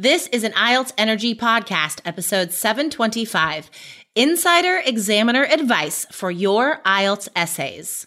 This is an IELTS Energy Podcast, episode 725 Insider Examiner Advice for Your IELTS Essays.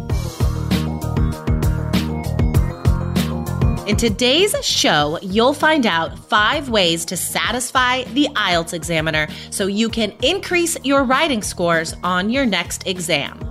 In today's show, you'll find out five ways to satisfy the IELTS examiner so you can increase your writing scores on your next exam.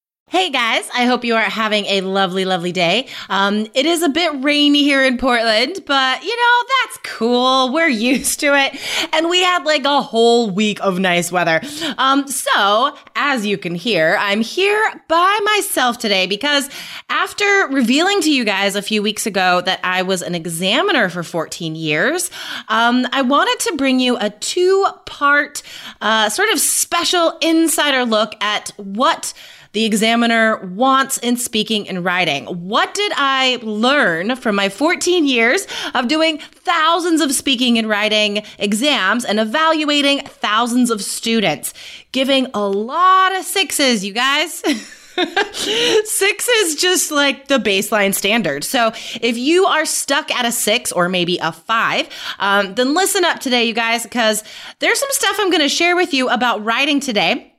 Hey guys, I hope you are having a lovely, lovely day. Um, it is a bit rainy here in Portland, but you know, that's cool. We're used to it. And we had like a whole week of nice weather. Um, so, as you can hear, I'm here by myself today because after revealing to you guys a few weeks ago that I was an examiner for 14 years, um, I wanted to bring you a two part, uh, sort of special insider look at what the examiner wants in speaking and writing. What did I learn from my 14 years of doing thousands of speaking and writing exams and evaluating thousands of students? Giving a lot of sixes, you guys. six is just like the baseline standard. So if you are stuck at a six or maybe a five, um, then listen up today, you guys, because there's some stuff I'm going to share with you about writing today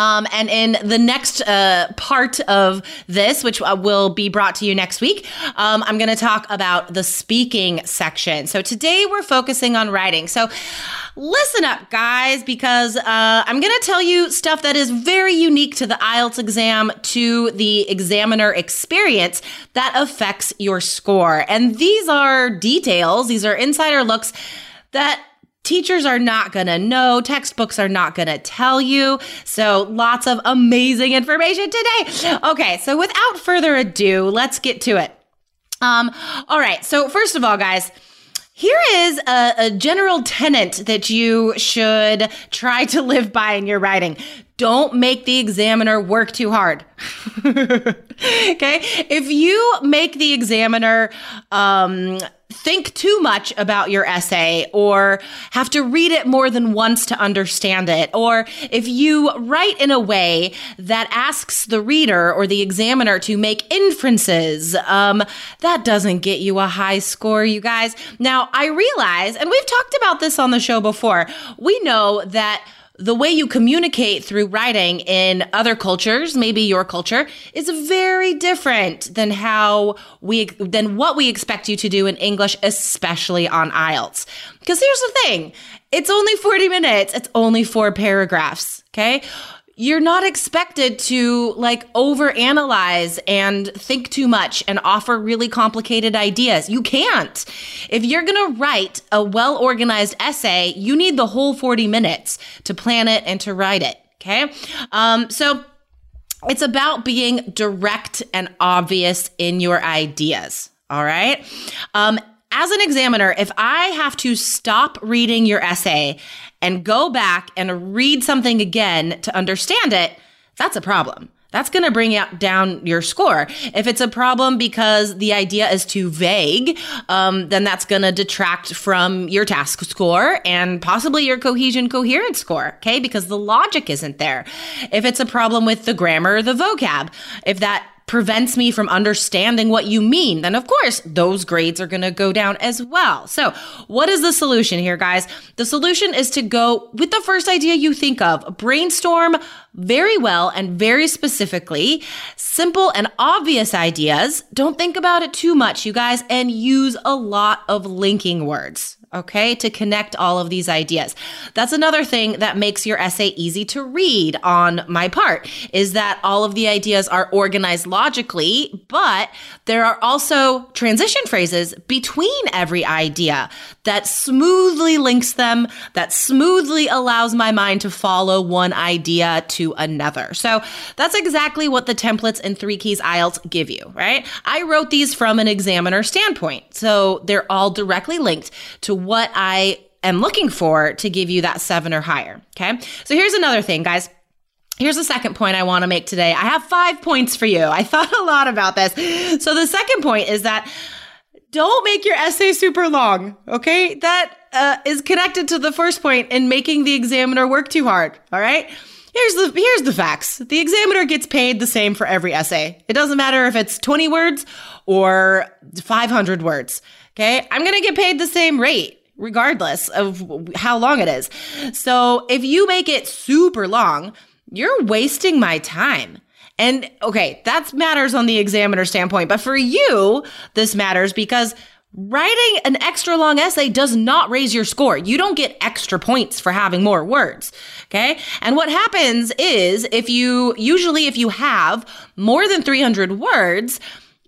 um, and in the next uh, part of this, which uh, will be brought to you next week, um, I'm going to talk about the speaking section. So today we're focusing on writing. So listen up, guys, because uh, I'm going to tell you stuff that is very unique to the IELTS exam, to the examiner experience that affects your score. And these are details, these are insider looks that Teachers are not going to know. Textbooks are not going to tell you. So, lots of amazing information today. Okay, so without further ado, let's get to it. Um, all right, so first of all, guys, here is a, a, general tenet that you should try to live by in your writing. Don't make the examiner work too hard. okay? If you make the examiner um, think too much about your essay or have to read it more than once to understand it, or if you write in a way that asks the reader or the examiner to make inferences, um, that doesn't get you a high score, you guys. Now, I realize, and we've talked about this on the show before, we know that the way you communicate through writing in other cultures, maybe your culture, is very different than how we than what we expect you to do in English, especially on IELTS. Because here's the thing, it's only 40 minutes, it's only four paragraphs, okay? You're not expected to like overanalyze and think too much and offer really complicated ideas. You can't. If you're going to write a well organized essay, you need the whole 40 minutes to plan it and to write it. Okay. Um, so it's about being direct and obvious in your ideas. All right. Um, as an examiner, if I have to stop reading your essay and go back and read something again to understand it, that's a problem. That's going to bring down your score. If it's a problem because the idea is too vague, um, then that's going to detract from your task score and possibly your cohesion coherence score, okay? Because the logic isn't there. If it's a problem with the grammar the vocab, if that prevents me from understanding what you mean, then of course those grades are going to go down as well. So, what is the solution here, guys? The solution is to go with the first idea you think of. Brainstorm very well and very specifically. Simple and obvious ideas. Don't think about it too much, you guys, and use a lot of linking words okay, to connect all of these ideas. That's another thing that makes your essay easy to read on my part is that all of the ideas are organized logically, but there are also transition phrases between every idea that smoothly links them, that smoothly allows my mind to follow one idea to another. So that's exactly what the templates in Three Keys IELTS give you, right? I wrote these from an examiner standpoint. So they're all directly linked to what I am looking for to give you that seven or higher. Okay. So here's another thing, guys. Here's the second point I want to make today. I have five points for you. I thought a lot about this. So the second point is that don't make your essay super long. Okay. That uh, is connected to the first point in making the examiner work too hard. All right. Here's the here's the facts. The examiner gets paid the same for every essay. It doesn't matter if it's 20 words or 500 words. Okay? I'm going to get paid the same rate regardless of how long it is. So, if you make it super long, you're wasting my time. And okay, that matters on the examiner standpoint, but for you, this matters because Writing an extra long essay does not raise your score. You don't get extra points for having more words. Okay. And what happens is if you, usually if you have more than 300 words,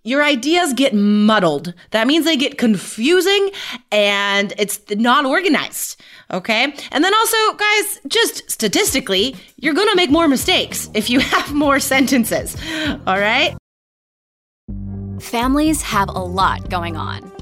your ideas get muddled. That means they get confusing and it's not organized. Okay. And then also, guys, just statistically, you're going to make more mistakes if you have more sentences. All right. Families have a lot going on.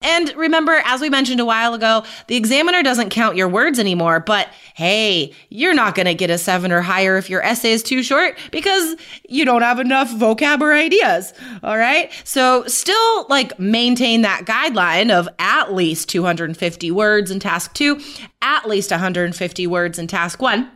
And remember, as we mentioned a while ago, the examiner doesn't count your words anymore, but hey, you're not going to get a seven or higher if your essay is too short because you don't have enough vocab or ideas. All right. So still like maintain that guideline of at least 250 words in task two, at least 150 words in task one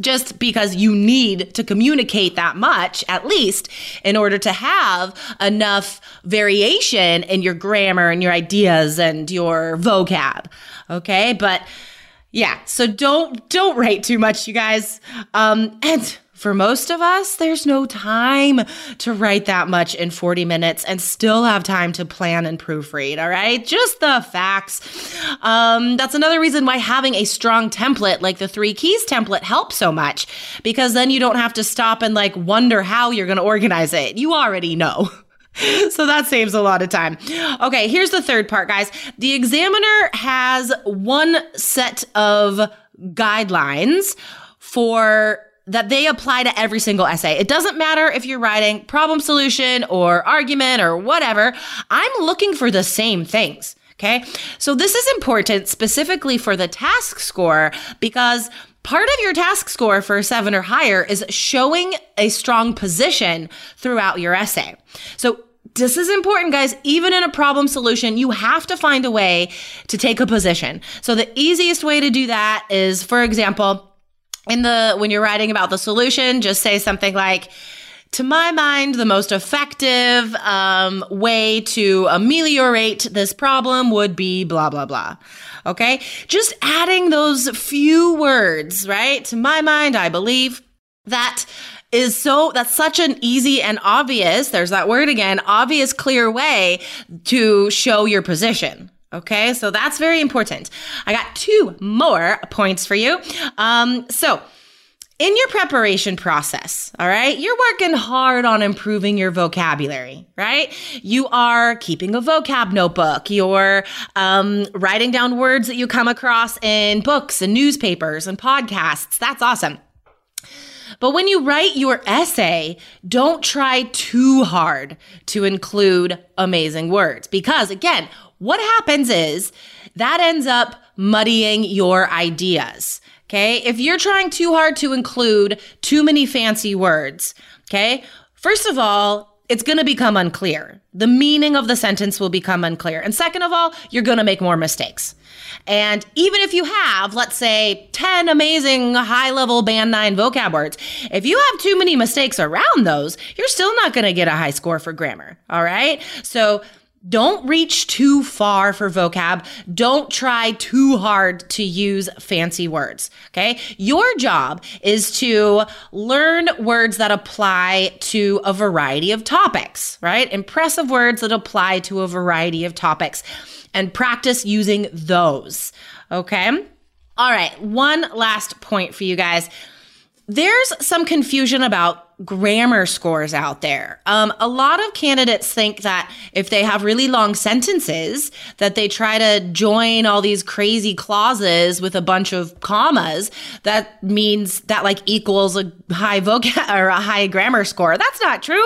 just because you need to communicate that much, at least, in order to have enough variation in your grammar and your ideas and your vocab. Okay. But yeah, so don't, don't write too much, you guys. Um, and for most of us, there's no time to write that much in 40 minutes and still have time to plan and proofread. All right. Just the facts. Um, that's another reason why having a strong template like the three keys template helps so much because then you don't have to stop and like wonder how you're going to organize it. You already know. so that saves a lot of time. Okay, here's the third part, guys. The examiner has one set of guidelines for that they apply to every single essay. It doesn't matter if you're writing problem solution or argument or whatever. I'm looking for the same things. Okay. So this is important specifically for the task score because part of your task score for seven or higher is showing a strong position throughout your essay. So this is important, guys. Even in a problem solution, you have to find a way to take a position. So the easiest way to do that is, for example, in the when you're writing about the solution, just say something like, to my mind, the most effective um, way to ameliorate this problem would be blah, blah, blah. Okay. Just adding those few words, right? To my mind, I believe that is so, that's such an easy and obvious, there's that word again, obvious, clear way to show your position. Okay, so that's very important. I got two more points for you. Um, so, in your preparation process, all right, you're working hard on improving your vocabulary, right? You are keeping a vocab notebook. You're um, writing down words that you come across in books and newspapers and podcasts. That's awesome. But when you write your essay, don't try too hard to include amazing words because again, what happens is that ends up muddying your ideas. Okay. If you're trying too hard to include too many fancy words, okay, first of all, it's going to become unclear. The meaning of the sentence will become unclear. And second of all, you're going to make more mistakes. And even if you have, let's say, 10 amazing high level band nine vocab words, if you have too many mistakes around those, you're still not going to get a high score for grammar. All right. So don't reach too far for vocab. Don't try too hard to use fancy words. Okay. Your job is to learn words that apply to a variety of topics, right? Impressive words that apply to a variety of topics and practice using those. Okay. All right. One last point for you guys. There's some confusion about grammar scores out there. Um, a lot of candidates think that if they have really long sentences, that they try to join all these crazy clauses with a bunch of commas. That means that like equals a high vocab or a high grammar score. That's not true.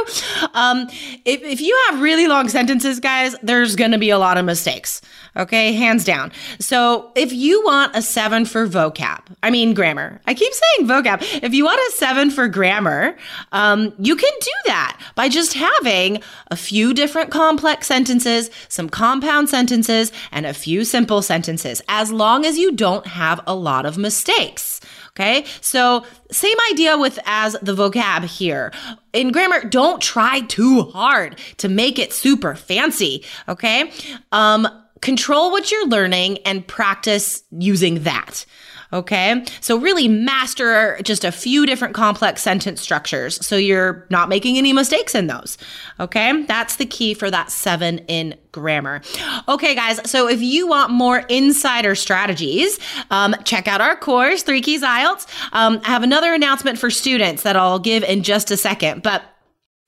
Um, if, if you have really long sentences, guys, there's going to be a lot of mistakes. Okay, hands down. So if you want a seven for vocab, I mean grammar. I keep saying vocab. If you want a seven for grammar, um, you can do that by just having a few different complex sentences, some compound sentences, and a few simple sentences, as long as you don't have a lot of mistakes. Okay. So same idea with as the vocab here. In grammar, don't try too hard to make it super fancy. Okay. Um, control what you're learning and practice using that. Okay. So really master just a few different complex sentence structures so you're not making any mistakes in those. Okay. That's the key for that seven in grammar. Okay, guys. So if you want more insider strategies, um, check out our course, Three Keys IELTS. Um, I have another announcement for students that I'll give in just a second, but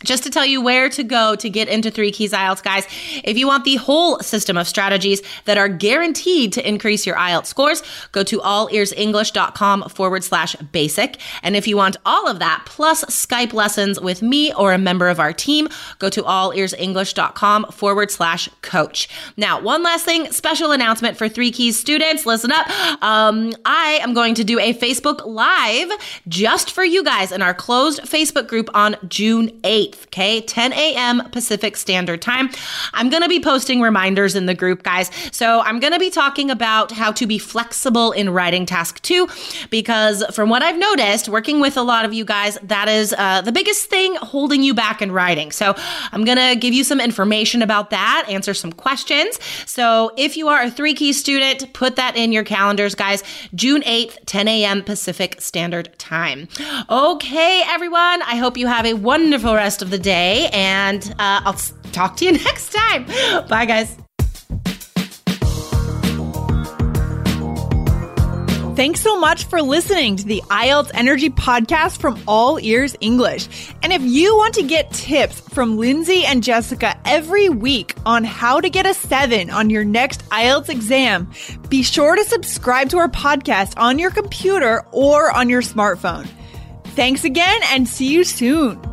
just to tell you where to go to get into Three Keys IELTS, guys, if you want the whole system of strategies that are guaranteed to increase your IELTS scores, go to allearsenglish.com forward slash basic. And if you want all of that, plus Skype lessons with me or a member of our team, go to allearsenglish.com forward slash coach. Now, one last thing, special announcement for Three Keys students. Listen up. Um, I am going to do a Facebook Live just for you guys in our closed Facebook group on June 8th. 8th, okay? 10 a.m. Pacific Standard Time. I'm going to be posting reminders in the group, guys. So I'm going to be talking about how to be flexible in writing task two, because from what I've noticed, working with a lot of you guys, that is uh, the biggest thing holding you back in writing. So I'm going to give you some information about that, answer some questions. So if you are a three key student, put that in your calendars, guys. June 8th, 10 a.m. Pacific Standard Time. Okay, everyone. I hope you have a wonderful rest rest of the day, and uh, I'll talk to you next time. Bye, guys. Thanks so much for listening to the IELTS Energy Podcast from All Ears English. And if you want to get tips from Lindsay and Jessica every week on how to get a seven on your next IELTS exam, be sure to subscribe to our podcast on your computer or on your smartphone. Thanks again and see you soon.